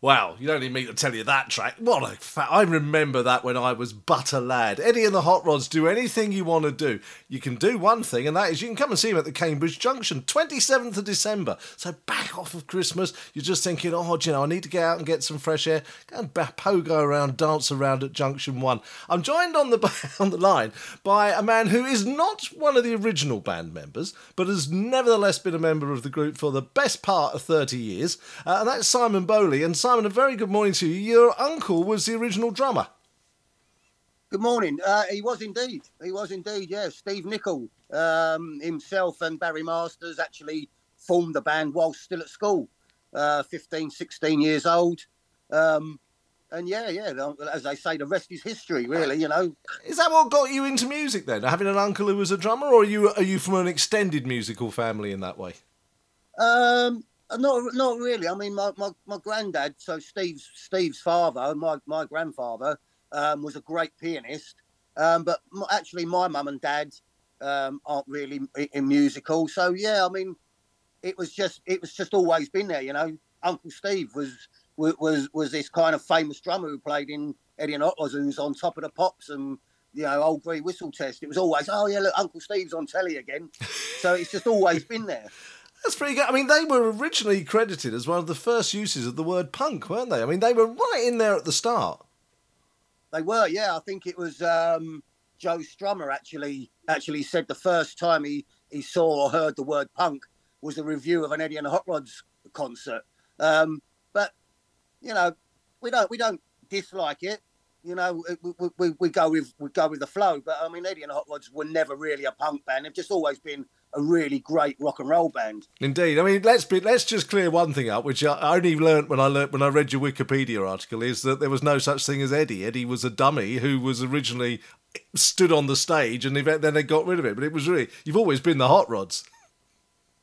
Wow, you don't need me to tell you that track. What a fa- I remember that when I was but a lad. Eddie and the Hot Rods do anything you want to do. You can do one thing, and that is you can come and see them at the Cambridge Junction, 27th of December. So back off of Christmas, you're just thinking, oh, you know, I need to get out and get some fresh air. Go and pogo around, dance around at Junction 1. I'm joined on the, on the line by a man who is not one of the original band members, but has nevertheless been a member of the group for the best part of 30 years, uh, and that's Simon Bowley. And a very good morning to you. Your uncle was the original drummer. Good morning. Uh, he was indeed. He was indeed, yeah. Steve Nicol um, himself and Barrie Masters actually formed the band whilst still at school, uh, 15, 16 years old. Um, and yeah, yeah, as they say, the rest is history, really, you know. Is that what got you into music then? Having an uncle who was a drummer, or are you, are you from an extended musical family in that way? Um, not, not really. I mean, my, my, my granddad, so Steve's Steve's father, my my grandfather, um, was a great pianist. Um, but actually, my mum and dad um, aren't really in musical. So yeah, I mean, it was just it was just always been there. You know, Uncle Steve was was was this kind of famous drummer who played in Eddie and Hot who's on top of the pops and you know old grey whistle test. It was always oh yeah, look, Uncle Steve's on telly again. so it's just always been there. That's pretty good. I mean, they were originally credited as one of the first uses of the word punk, weren't they? I mean, they were right in there at the start. They were, yeah. I think it was um, Joe Strummer actually actually said the first time he, he saw or heard the word punk was a review of an Eddie and the Hot Rods concert. Um, but you know, we don't we don't dislike it. You know, we, we, we go with we go with the flow. But I mean, Eddie and the Hot Rods were never really a punk band. They've just always been a really great rock and roll band. Indeed. I mean, let's be, let's just clear one thing up, which I only learnt when I learnt when I read your Wikipedia article, is that there was no such thing as Eddie. Eddie was a dummy who was originally stood on the stage, and then they got rid of it. But it was really you've always been the Hot Rods.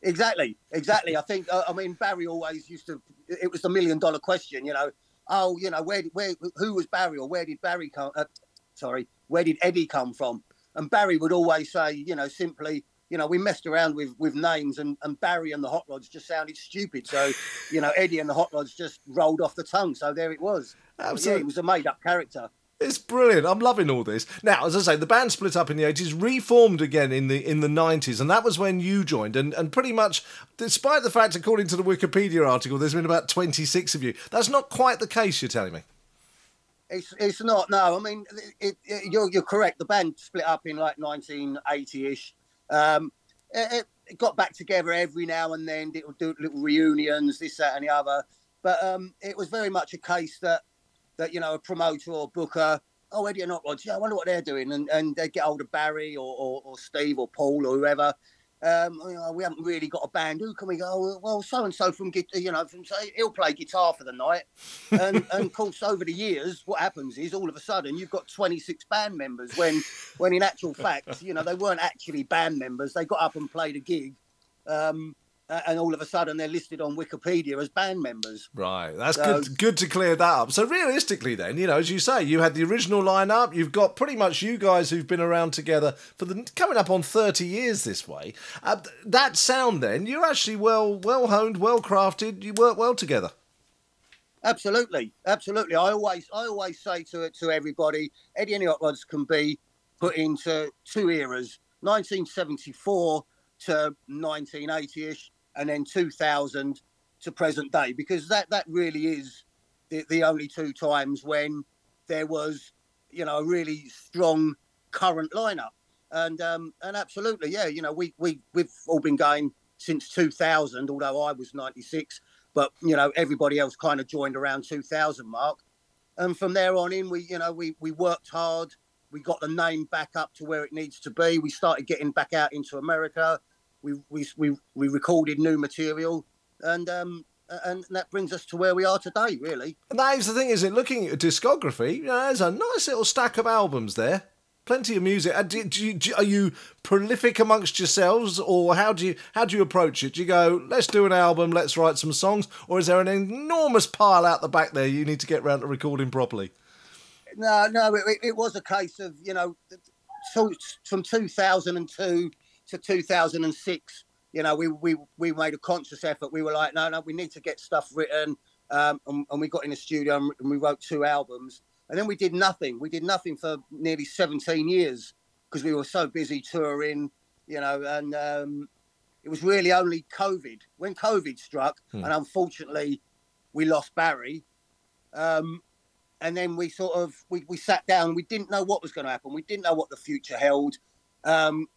Exactly, exactly. I think uh, I mean Barrie always used to. It was the million dollar question, you know. Oh, you know, where where who was Barrie or where did Barrie come? Uh, sorry, where did Eddie come from? And Barrie would always say, you know, simply, you know, we messed around with with names, and, and Barrie and the Hot Rods just sounded stupid. So, you know, Eddie and the Hot Rods just rolled off the tongue. So there it was. Absolutely, yeah, it was a made up character. It's brilliant. I'm loving all this. Now, as I say, the band split up in the 80s, reformed again in the in the 90s, and that was when you joined. And and pretty much, despite the fact, according to the Wikipedia article, there's been about 26 of you. That's not quite the case. You're telling me. It's it's not. No, I mean, it, it, you're you're correct. The band split up in like 1980ish. Um, it, it, got back together every now and then, It would do little reunions, this, that, and the other. But um, it was very much a case that, that you know, a promoter or booker, oh, Eddie and Hot Rods, yeah, I wonder what they're doing. And, and they'd get hold of Barrie or, or, or Steve or Paul or whoever, um, you know, we haven't really got a band. Who can we go? Well, so and so from you know from say he'll play guitar for the night, and and of course over the years, what happens is all of a sudden you've got 26 band members when when in actual fact you know they weren't actually band members. They got up and played a gig. Um, and all of a sudden they're listed on Wikipedia as band members. Right, that's so, good. Good to clear that up. So realistically, then, you know, as you say, you had the original lineup. You've got pretty much you guys who've been around together for the coming up on thirty years this way. Uh, that sound, then, you're actually well, well honed, well crafted. You work well together. Absolutely, absolutely. I always, I always say to to everybody, Eddie and the Hot Rods can be put into two eras: 1974 to 1980ish and then 2000 to present day because that that really is the, the only two times when there was you know a really strong current lineup. And um and absolutely yeah you know we we we've all been going since 2000 although I was 96 but you know everybody else kind of joined around 2000 mark. And from there on in we you know we we worked hard. We got the name back up to where it needs to be. We started getting back out into America we we we, we recorded new material, and um, and that brings us to where we are today, really. And that is the thing, is it? Looking at discography, you know, there's a nice little stack of albums there. Plenty of music. Do, do, do, are you prolific amongst yourselves, or how do you how do you approach it? Do you go, let's do an album, let's write some songs, or is there an enormous pile out the back there you need to get round to recording properly? No, no, it, it was a case of you know, so from 2002 to 2006, you know, we, we, we made a conscious effort. We were like, no, no, we need to get stuff written. um, and, and we got in the studio and, and we wrote two albums. And then we did nothing. We did nothing for nearly 17 years because we were so busy touring, you know, and um, it was really only COVID. When COVID struck, hmm. and unfortunately we lost Barrie, um, and then we sort of we, we sat down. We didn't know what was going to happen. We didn't know what the future held, um,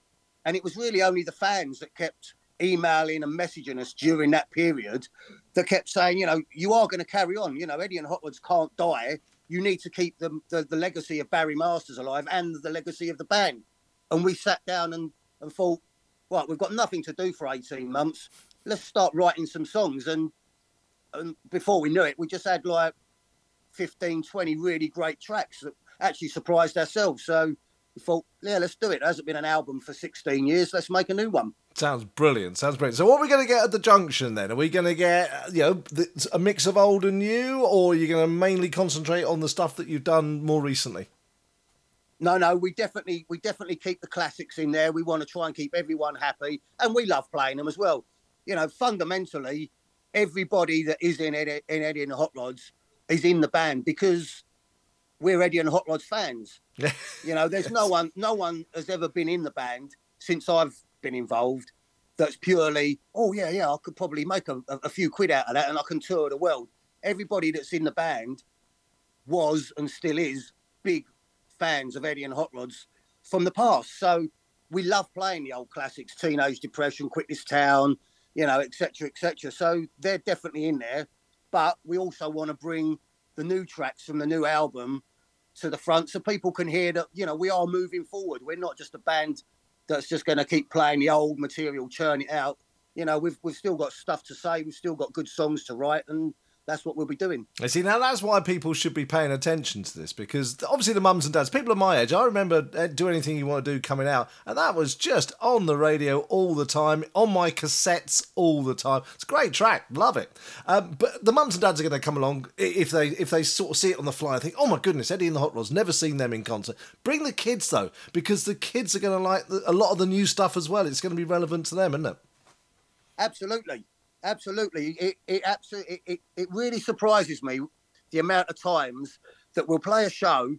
and it was really only the fans that kept emailing and messaging us during that period that kept saying, you know, you are going to carry on. You know, Eddie and Hot Rods can't die. You need to keep the, the, the legacy of Barrie Masters alive and the legacy of the band. And we sat down and, and thought, right, we've got nothing to do for 18 months. Let's start writing some songs. And, and before we knew it, we just had like 15, 20 really great tracks that actually surprised ourselves. So thought, yeah, let's do it. It hasn't been an album for 16 years. Let's make a new one. Sounds brilliant. Sounds brilliant. So, what are we going to get at the junction then? Are we going to get you know a mix of old and new, or are you going to mainly concentrate on the stuff that you've done more recently? No, no, we definitely we definitely keep the classics in there. We want to try and keep everyone happy, and we love playing them as well. You know, fundamentally, everybody that is in Eddie, in Eddie and the Hot Rods is in the band because we're Eddie and the Hot Rods fans. You know, there's no one no one has ever been in the band since I've been involved that's purely, oh, yeah, yeah, I could probably make a, a few quid out of that and I can tour the world. Everybody that's in the band was and still is big fans of Eddie and Hot Rods from the past. So we love playing the old classics, Teenage Depression, Quit This Town, you know, etc., etc. So they're definitely in there. But we also want to bring the new tracks from the new album to the front so people can hear that, you know, we are moving forward. We're not just a band that's just going to keep playing the old material, churn it out. You know, we've we've still got stuff to say. We've still got good songs to write, and that's what we'll be doing. I see. Now that's why people should be paying attention to this because obviously the mums and dads, people of my age, I remember uh, do anything you want to do coming out, and that was just on the radio all the time, on my cassettes all the time. It's a great track, love it. Um, but the mums and dads are going to come along if they if they sort of see it on the fly and think, oh my goodness, Eddie and the Hot Rods, never seen them in concert. Bring the kids though, because the kids are going to like the, a lot of the new stuff as well. It's going to be relevant to them, isn't it? Absolutely absolutely. It it absolutely it, it really surprises me the amount of times that we'll play a show,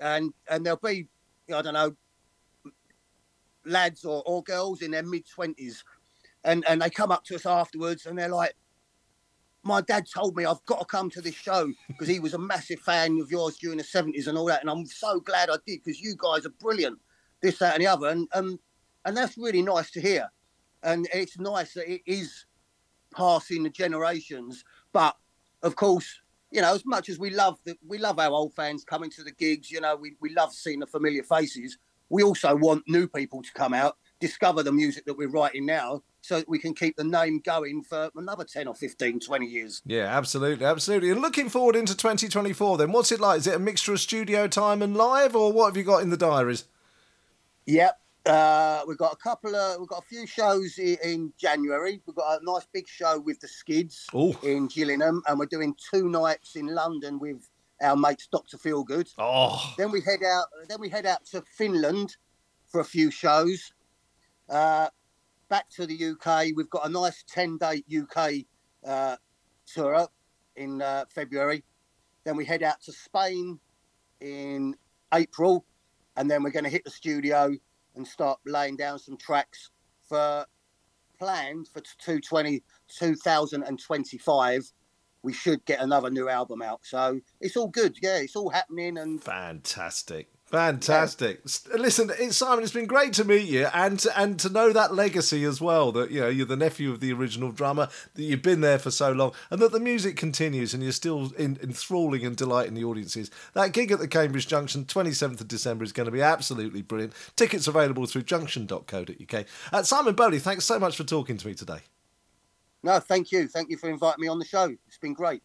and and there'll be I don't know lads or, or girls in their mid twenties, and and they come up to us afterwards and they're like. My dad told me I've got to come to this show because he was a massive fan of yours during the 70s and all that. And I'm so glad I did because you guys are brilliant, this, that, and the other. And, um, and that's really nice to hear. And it's nice that it is passing the generations. But of course, you know, as much as we love the, we love our old fans coming to the gigs, you know, we, we love seeing the familiar faces. We also want new people to come out, discover the music that we're writing now, so that we can keep the name going for another 10 or 15, 20 years. Yeah, absolutely, absolutely. And looking forward into 2024 then, what's it like? Is it a mixture of studio time and live, or what have you got in the diaries? Yep, uh, we've got a couple of, we've got a few shows in, January. We've got a nice big show with the Skids Ooh. in Gillingham, and we're doing two nights in London with our mates Doctor Feelgood. Oh. Then we head out. Then we head out to Finland for a few shows. Uh, back to the UK. We've got a nice ten day UK uh, tour in uh, February. Then we head out to Spain in April, and then we're going to hit the studio and start laying down some tracks for planned for 220 2025 we should get another new album out. So it's all good. Yeah it's all happening and fantastic Fantastic. Yeah. Listen, Simon, it's been great to meet you and to, and to know that legacy as well. That you know you're the nephew of the original drummer. That you've been there for so long, and that the music continues, and you're still in, enthralling and delighting the audiences. That gig at the Cambridge Junction, 27th of December, is going to be absolutely brilliant. Tickets available through junction.co.uk. Uh, Simon Bowley, thanks so much for talking to me today. No, thank you. Thank you for inviting me on the show. It's been great.